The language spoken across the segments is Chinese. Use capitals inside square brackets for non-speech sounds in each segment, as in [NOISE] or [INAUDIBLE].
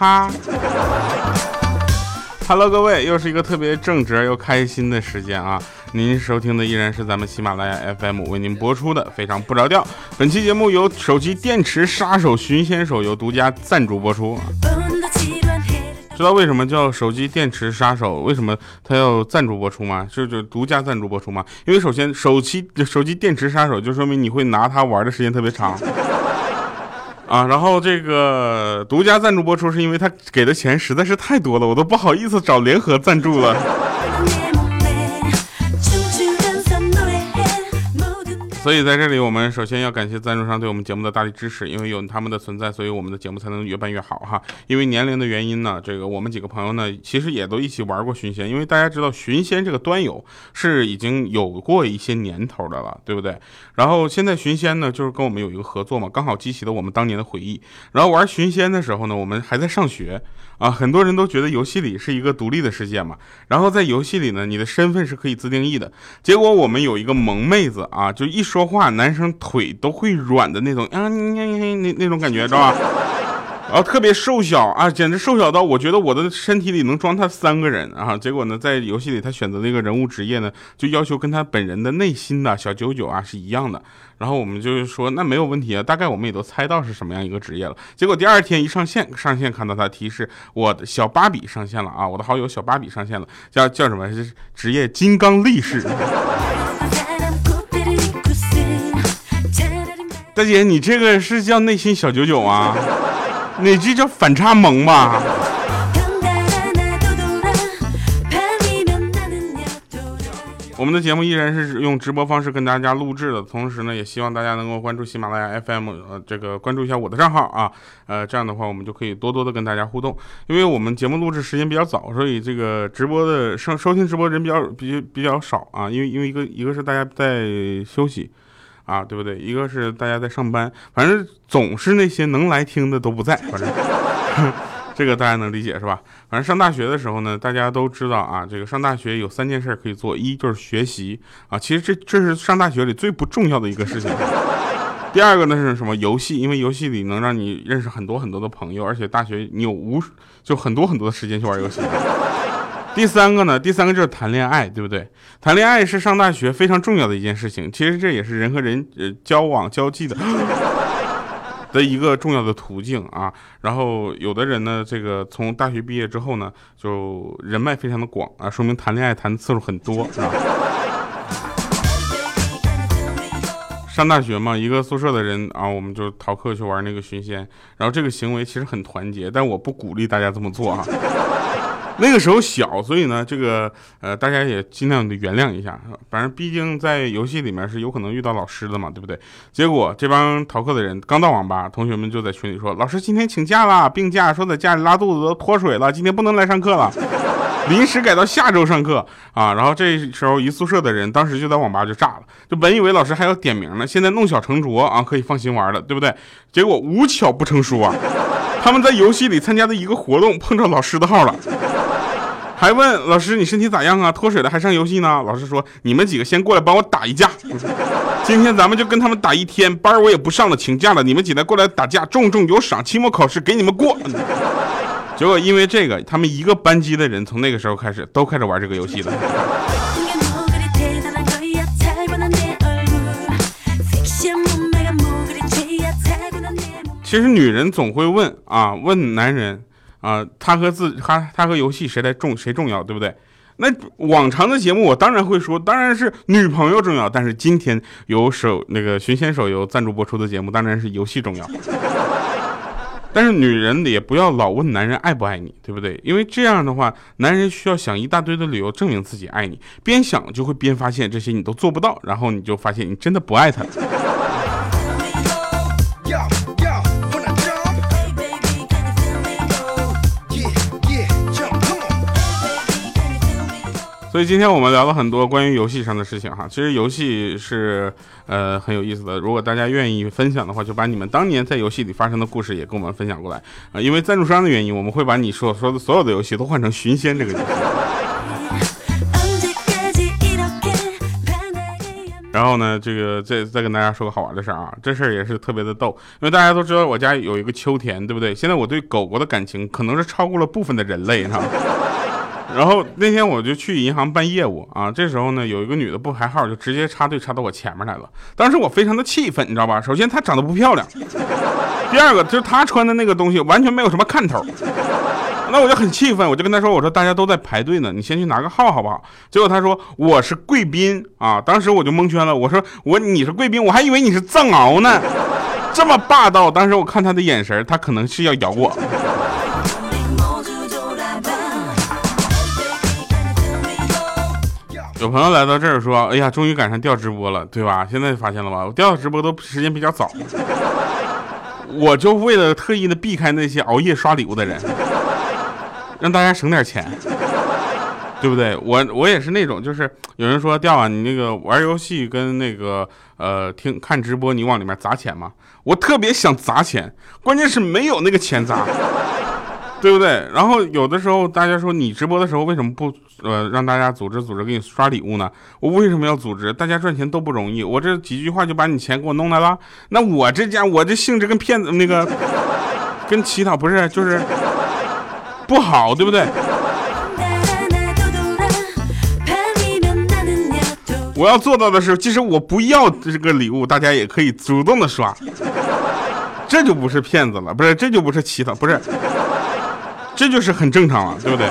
啊哈，Hello，各位，又是一个特别正直又开心的时间啊！您收听的依然是咱们喜马拉雅 FM 为您播出的非常不着调。本期节目由手机电池杀手寻仙手游独家赞助播出。知道为什么叫手机电池杀手？为什么它要赞助播出吗？就就独家赞助播出吗？因为首先手机手机电池杀手就说明你会拿它玩的时间特别长。啊，然后这个独家赞助播出是因为他给的钱实在是太多了，我都不好意思找联合赞助了。[LAUGHS] 所以在这里，我们首先要感谢赞助商对我们节目的大力支持，因为有他们的存在，所以我们的节目才能越办越好哈。因为年龄的原因呢，这个我们几个朋友呢，其实也都一起玩过寻仙，因为大家知道寻仙这个端游是已经有过一些年头的了，对不对？然后现在寻仙呢，就是跟我们有一个合作嘛，刚好激起了我们当年的回忆。然后玩寻仙的时候呢，我们还在上学啊，很多人都觉得游戏里是一个独立的世界嘛。然后在游戏里呢，你的身份是可以自定义的。结果我们有一个萌妹子啊，就一说话，男生腿都会软的那种啊，那那那种感觉，知道吧？然后特别瘦小啊，简直瘦小到我觉得我的身体里能装他三个人啊！结果呢，在游戏里他选择那个人物职业呢，就要求跟他本人的内心的小九九啊是一样的。然后我们就是说那没有问题啊，大概我们也都猜到是什么样一个职业了。结果第二天一上线，上线看到他提示我的小芭比上线了啊，我的好友小芭比上线了，叫叫什么？职业金刚力士。大姐，你这个是叫内心小九九啊？你这叫反差萌吧？我们的节目依然是用直播方式跟大家录制的，同时呢，也希望大家能够关注喜马拉雅 FM，呃，这个关注一下我的账号啊，呃，这样的话我们就可以多多的跟大家互动。因为我们节目录制时间比较早，所以这个直播的收收听直播人比较比比较少啊，因为因为一个一个是大家在休息。啊，对不对？一个是大家在上班，反正总是那些能来听的都不在，反正 [LAUGHS] 这个大家能理解是吧？反正上大学的时候呢，大家都知道啊，这个上大学有三件事可以做，一就是学习啊，其实这这是上大学里最不重要的一个事情。[LAUGHS] 第二个呢是什么？游戏，因为游戏里能让你认识很多很多的朋友，而且大学你有无就很多很多的时间去玩游戏。第三个呢？第三个就是谈恋爱，对不对？谈恋爱是上大学非常重要的一件事情。其实这也是人和人呃交往交际的 [LAUGHS] 的一个重要的途径啊。然后有的人呢，这个从大学毕业之后呢，就人脉非常的广啊，说明谈恋爱谈的次数很多，是吧？上大学嘛，一个宿舍的人啊，我们就逃课去玩那个寻仙。然后这个行为其实很团结，但我不鼓励大家这么做啊。那个时候小，所以呢，这个呃，大家也尽量的原谅一下。反正毕竟在游戏里面是有可能遇到老师的嘛，对不对？结果这帮逃课的人刚到网吧，同学们就在群里说：“老师今天请假了，病假，说在家里拉肚子都脱水了，今天不能来上课了，临时改到下周上课啊。”然后这时候一宿舍的人当时就在网吧就炸了，就本以为老师还要点名呢，现在弄巧成拙啊，可以放心玩了，对不对？结果无巧不成书啊，他们在游戏里参加的一个活动碰着老师的号了。还问老师你身体咋样啊？脱水了还上游戏呢？老师说你们几个先过来帮我打一架，今天咱们就跟他们打一天，班我也不上了，请假了。你们几个过来打架，重重有赏，期末考试给你们过。结果因为这个，他们一个班级的人从那个时候开始都开始玩这个游戏了。其实女人总会问啊，问男人。啊，他和自他他和游戏谁来重谁重要，对不对？那往常的节目我当然会说，当然是女朋友重要。但是今天有手那个寻仙手游赞助播出的节目，当然是游戏重要。但是女人也不要老问男人爱不爱你，对不对？因为这样的话，男人需要想一大堆的理由证明自己爱你，边想就会边发现这些你都做不到，然后你就发现你真的不爱他。所以今天我们聊了很多关于游戏上的事情哈，其实游戏是呃很有意思的。如果大家愿意分享的话，就把你们当年在游戏里发生的故事也跟我们分享过来啊。因为赞助商的原因，我们会把你所说的所有的游戏都换成寻仙这个游戏。[LAUGHS] 然后呢，这个再再跟大家说个好玩的事儿啊，这事儿也是特别的逗，因为大家都知道我家有一个秋田，对不对？现在我对狗狗的感情可能是超过了部分的人类，你知道吗？然后那天我就去银行办业务啊，这时候呢，有一个女的不排号，就直接插队插到我前面来了。当时我非常的气愤，你知道吧？首先她长得不漂亮，第二个就是她穿的那个东西完全没有什么看头。那我就很气愤，我就跟她说：“我说大家都在排队呢，你先去拿个号好不好？”结果她说：“我是贵宾啊！”当时我就蒙圈了，我说：“我你是贵宾，我还以为你是藏獒呢，这么霸道！”当时我看她的眼神，她可能是要咬我。有朋友来到这儿说：“哎呀，终于赶上调直播了，对吧？现在发现了吧？我掉直播都时间比较早，我就为了特意的避开那些熬夜刷礼物的人，让大家省点钱，对不对？我我也是那种，就是有人说调啊，你那个玩游戏跟那个呃听看直播，你往里面砸钱吗？我特别想砸钱，关键是没有那个钱砸。” [LAUGHS] 对不对？然后有的时候大家说你直播的时候为什么不呃让大家组织组织给你刷礼物呢？我为什么要组织？大家赚钱都不容易，我这几句话就把你钱给我弄来了。那我这家我这性质跟骗子那个 [LAUGHS] 跟乞讨不是就是不好，对不对？我要做到的是，即使我不要这个礼物，大家也可以主动的刷，这就不是骗子了，不是这就不是乞讨，不是。这就是很正常了，对不对？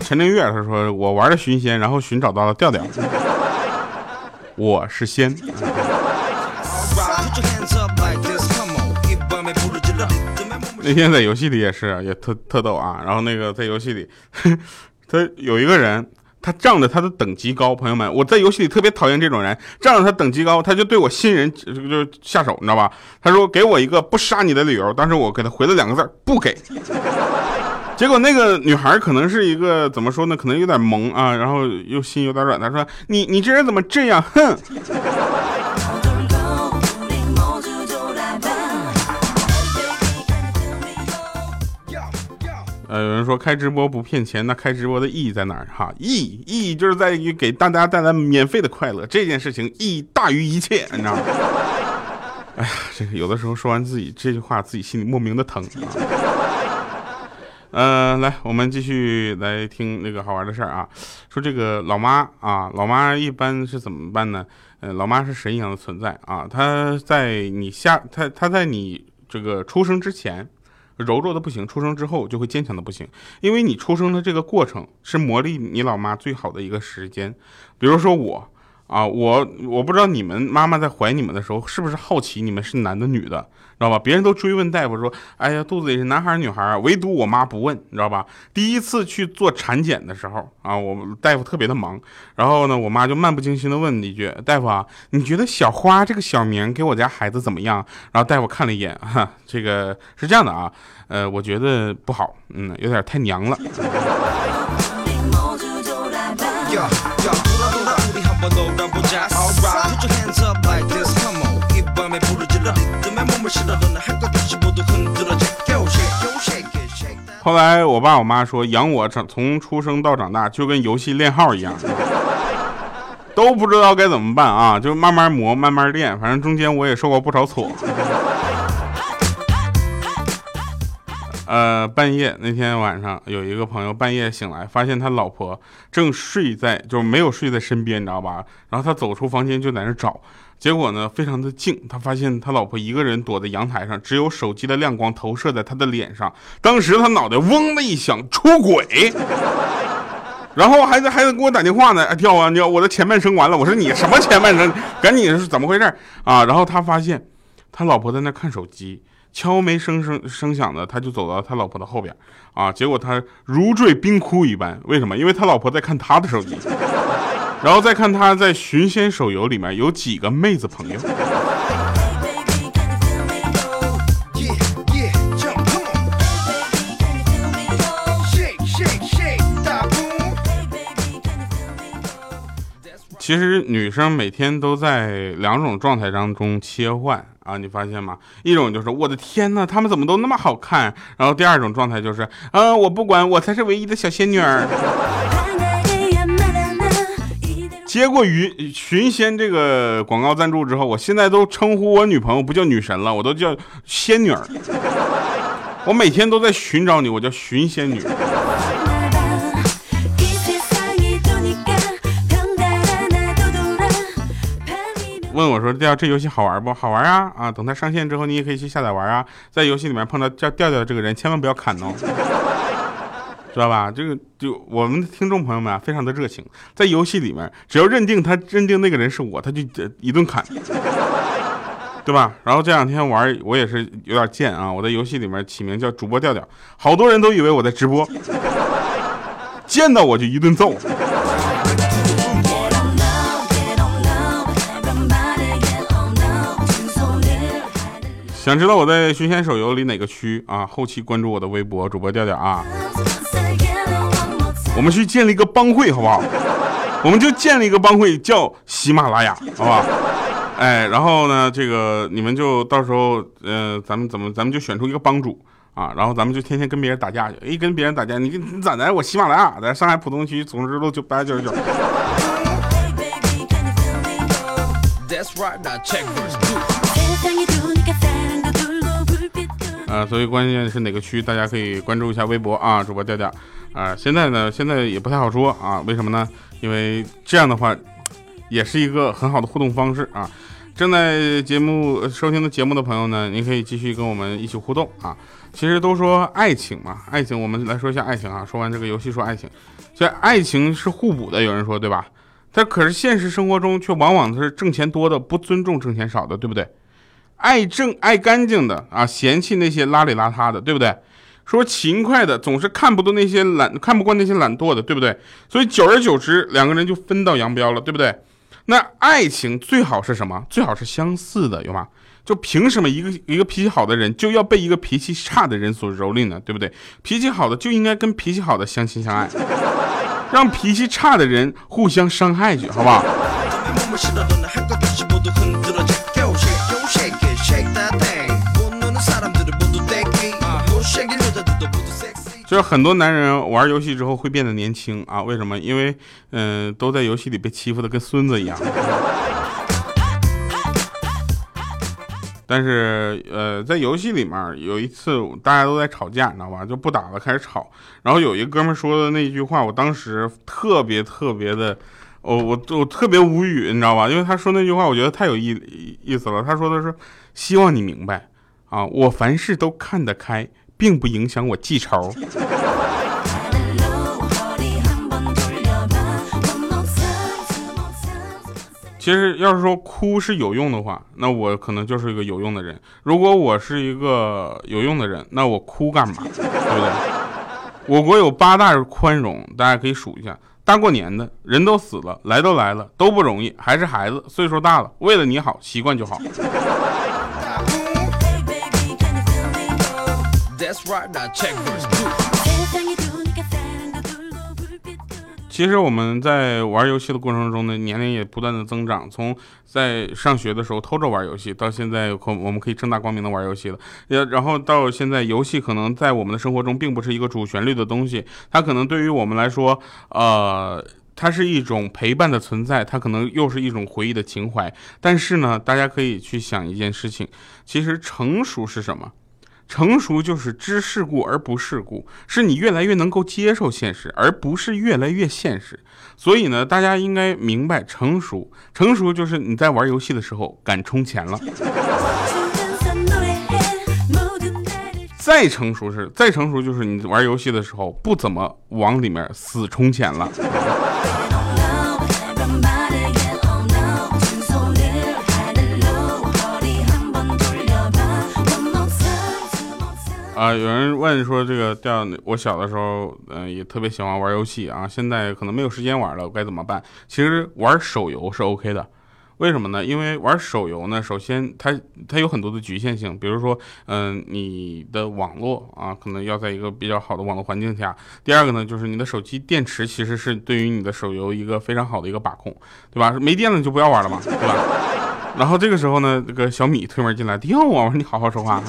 陈凌月他说：“我玩的寻仙，然后寻找到了调调，我是仙。”那天在游戏里也是，也特特逗啊。然后那个在游戏里，[LAUGHS] 他有一个人。他仗着他的等级高，朋友们，我在游戏里特别讨厌这种人。仗着他等级高，他就对我新人就就下手，你知道吧？他说给我一个不杀你的理由，当时我给他回了两个字不给。[LAUGHS] 结果那个女孩可能是一个怎么说呢？可能有点萌啊，然后又心有点软。他说你你这人怎么这样？哼。呃，有人说开直播不骗钱，那开直播的意义在哪儿？哈，意义意义就是在于给大家带来免费的快乐，这件事情意义大于一切，你知道吗？[LAUGHS] 哎呀，这个有的时候说完自己这句话，自己心里莫名的疼。[LAUGHS] 呃，来，我们继续来听那个好玩的事儿啊。说这个老妈啊，老妈一般是怎么办呢？呃，老妈是神一样的存在啊，她在你下，她她在你这个出生之前。柔弱的不行，出生之后就会坚强的不行，因为你出生的这个过程是磨砺你老妈最好的一个时间。比如说我。啊，我我不知道你们妈妈在怀你们的时候是不是好奇你们是男的女的，知道吧？别人都追问大夫说，哎呀，肚子里是男孩女孩？唯独我妈不问，你知道吧？第一次去做产检的时候啊，我大夫特别的忙，然后呢，我妈就漫不经心的问了一句，大夫啊，你觉得小花这个小名给我家孩子怎么样？然后大夫看了一眼，哈，这个是这样的啊，呃，我觉得不好，嗯，有点太娘了。[LAUGHS] 后来我爸我妈说养我长从出生到长大就跟游戏练号一样，都不知道该怎么办啊，就慢慢磨慢慢练，反正中间我也受过不少挫。呃，半夜那天晚上，有一个朋友半夜醒来，发现他老婆正睡在，就是没有睡在身边，你知道吧？然后他走出房间就在那找，结果呢，非常的静，他发现他老婆一个人躲在阳台上，只有手机的亮光投射在他的脸上。当时他脑袋嗡的一响，出轨，然后还在还在给我打电话呢，哎，跳啊，你我的前半生完了，我说你什么前半生？赶紧是怎么回事啊？然后他发现他老婆在那看手机。悄没声声声响的，他就走到他老婆的后边，啊，结果他如坠冰窟一般。为什么？因为他老婆在看他的手机，[LAUGHS] 然后再看他在寻仙手游里面有几个妹子朋友。其实女生每天都在两种状态当中切换啊，你发现吗？一种就是我的天呐，他们怎么都那么好看？然后第二种状态就是，呃，我不管，我才是唯一的小仙女儿。接过云寻仙这个广告赞助之后，我现在都称呼我女朋友不叫女神了，我都叫仙女儿。我每天都在寻找你，我叫寻仙女。问我说：“调这游戏好玩不？好玩啊！啊，等它上线之后，你也可以去下载玩啊。在游戏里面碰到叫调调这个人，千万不要砍哦，[LAUGHS] 知道吧？这个就我们的听众朋友们啊，非常的热情，在游戏里面，只要认定他认定那个人是我，他就一顿砍，[LAUGHS] 对吧？然后这两天玩，我也是有点贱啊，我在游戏里面起名叫主播调调，好多人都以为我在直播，[LAUGHS] 见到我就一顿揍。”想知道我在寻仙手游里哪个区啊？后期关注我的微博主播调调啊。我们去建立一个帮会好不好？我们就建立一个帮会叫喜马拉雅，好不好？哎，然后呢，这个你们就到时候，呃，咱们怎么，咱们就选出一个帮主啊，然后咱们就天天跟别人打架去。一跟别人打架，你你咋的？我喜马拉雅在上海浦东区总支路九百九十九。所以关键是哪个区，大家可以关注一下微博啊，主播调调啊。现在呢，现在也不太好说啊，为什么呢？因为这样的话，也是一个很好的互动方式啊。正在节目收听的节目的朋友呢，您可以继续跟我们一起互动啊。其实都说爱情嘛，爱情，我们来说一下爱情啊。说完这个游戏，说爱情，这爱情是互补的，有人说对吧？但可是现实生活中却往往是挣钱多的不尊重挣钱少的，对不对？爱正爱干净的啊，嫌弃那些邋里邋遢的，对不对？说勤快的总是看不懂那些懒，看不惯那些懒惰的，对不对？所以久而久之，两个人就分道扬镳了，对不对？那爱情最好是什么？最好是相似的，有吗？就凭什么一个一个脾气好的人就要被一个脾气差的人所蹂躏呢？对不对？脾气好的就应该跟脾气好的相亲相爱，让脾气差的人互相伤害去，好不好？就是很多男人玩游戏之后会变得年轻啊？为什么？因为嗯，都在游戏里被欺负的跟孙子一样。但是呃，在游戏里面有一次大家都在吵架，你知道吧？就不打了，开始吵。然后有一哥们说的那句话，我当时特别特别的，我我我特别无语，你知道吧？因为他说那句话，我觉得太有意意思了。他说的是希望你明白啊，我凡事都看得开。并不影响我记仇。其实要是说哭是有用的话，那我可能就是一个有用的人。如果我是一个有用的人，那我哭干嘛？[LAUGHS] 对不对？我国有八大宽容，大家可以数一下。大过年的，人都死了，来都来了，都不容易，还是孩子，岁数大了，为了你好，习惯就好。That's right i check first two 其实我们在玩游戏的过程中呢，年龄也不断的增长。从在上学的时候偷着玩游戏，到现在可我们可以正大光明的玩游戏了。也然后到现在，游戏可能在我们的生活中并不是一个主旋律的东西，它可能对于我们来说，呃，它是一种陪伴的存在，它可能又是一种回忆的情怀。但是呢，大家可以去想一件事情，其实成熟是什么？成熟就是知世故而不世故，是你越来越能够接受现实，而不是越来越现实。所以呢，大家应该明白，成熟，成熟就是你在玩游戏的时候敢充钱了。再成熟是再成熟就是你玩游戏的时候不怎么往里面死充钱了。啊，有人问说这个调，我小的时候，嗯，也特别喜欢玩游戏啊，现在可能没有时间玩了，该怎么办？其实玩手游是 OK 的，为什么呢？因为玩手游呢，首先它它有很多的局限性，比如说，嗯，你的网络啊，可能要在一个比较好的网络环境下。第二个呢，就是你的手机电池其实是对于你的手游一个非常好的一个把控，对吧？没电了就不要玩了嘛，对吧？[LAUGHS] 然后这个时候呢，这个小米推门进来，调啊，我说你好好说话。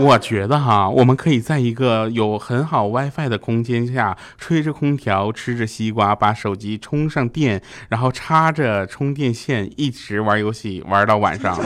我觉得哈，我们可以在一个有很好 WiFi 的空间下，吹着空调，吃着西瓜，把手机充上电，然后插着充电线，一直玩游戏，玩到晚上。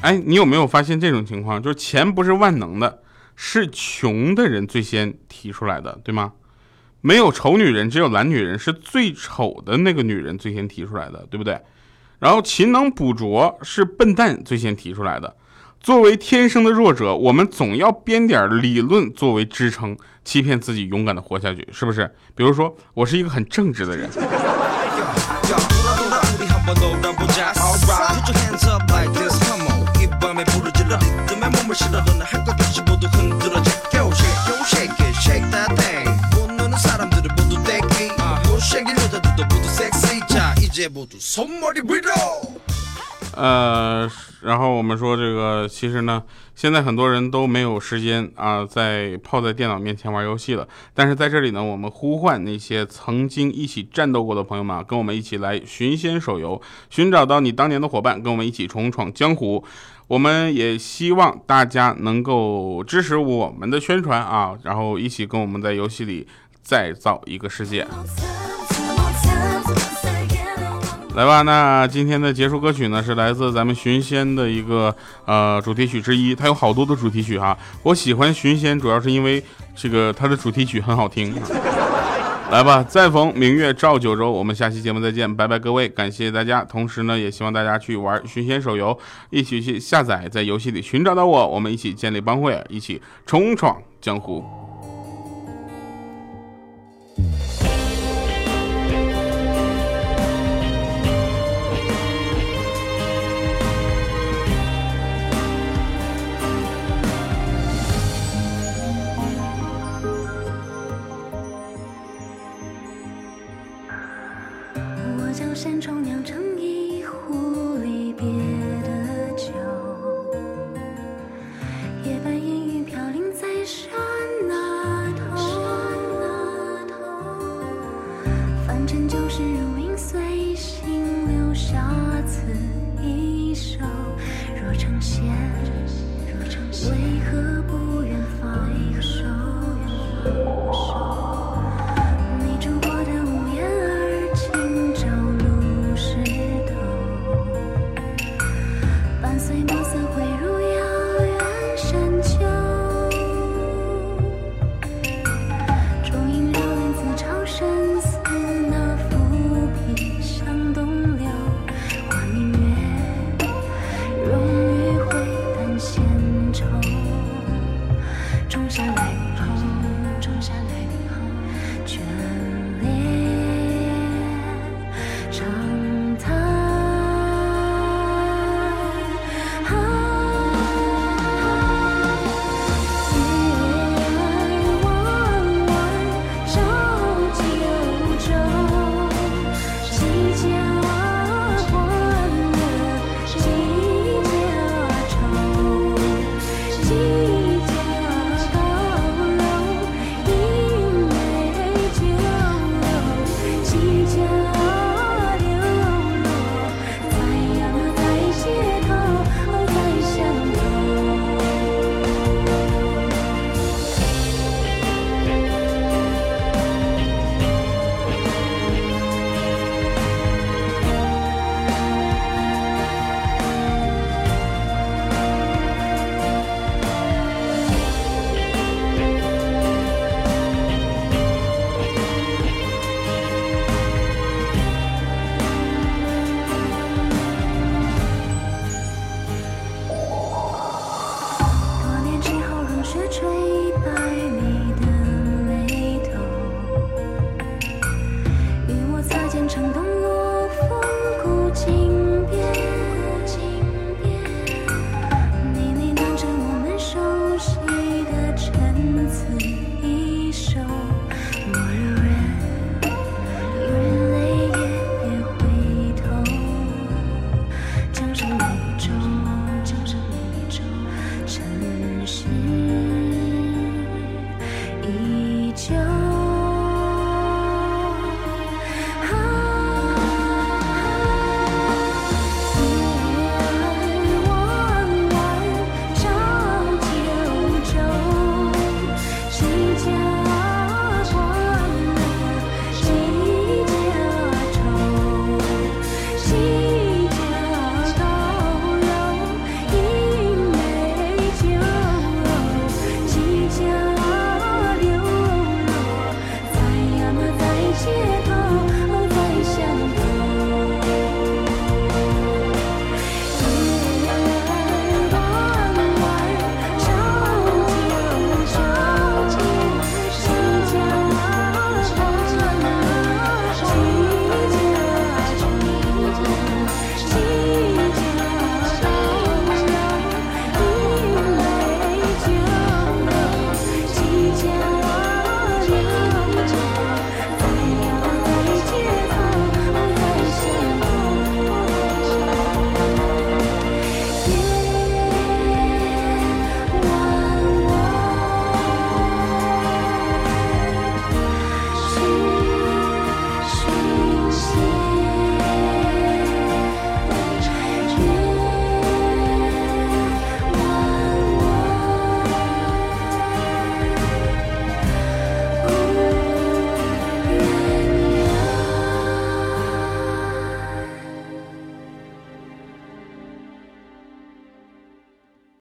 哎，你有没有发现这种情况？就是钱不是万能的，是穷的人最先提出来的，对吗？没有丑女人，只有懒女人，是最丑的那个女人最先提出来的，对不对？然后勤能补拙是笨蛋最先提出来的。作为天生的弱者，我们总要编点理论作为支撑，欺骗自己勇敢的活下去，是不是？比如说，我是一个很正直的人。呃，然后我们说这个，其实呢，现在很多人都没有时间啊，在泡在电脑面前玩游戏了。但是在这里呢，我们呼唤那些曾经一起战斗过的朋友们，跟我们一起来寻仙手游，寻找到你当年的伙伴，跟我们一起重闯江湖。我们也希望大家能够支持我们的宣传啊，然后一起跟我们在游戏里再造一个世界。来吧，那今天的结束歌曲呢，是来自咱们寻仙的一个呃主题曲之一，它有好多的主题曲哈。我喜欢寻仙，主要是因为这个它的主题曲很好听。[LAUGHS] 来吧，再逢明月照九州，我们下期节目再见，拜拜各位，感谢大家。同时呢，也希望大家去玩寻仙手游，一起去下载，在游戏里寻找到我，我们一起建立帮会，一起重闯江湖。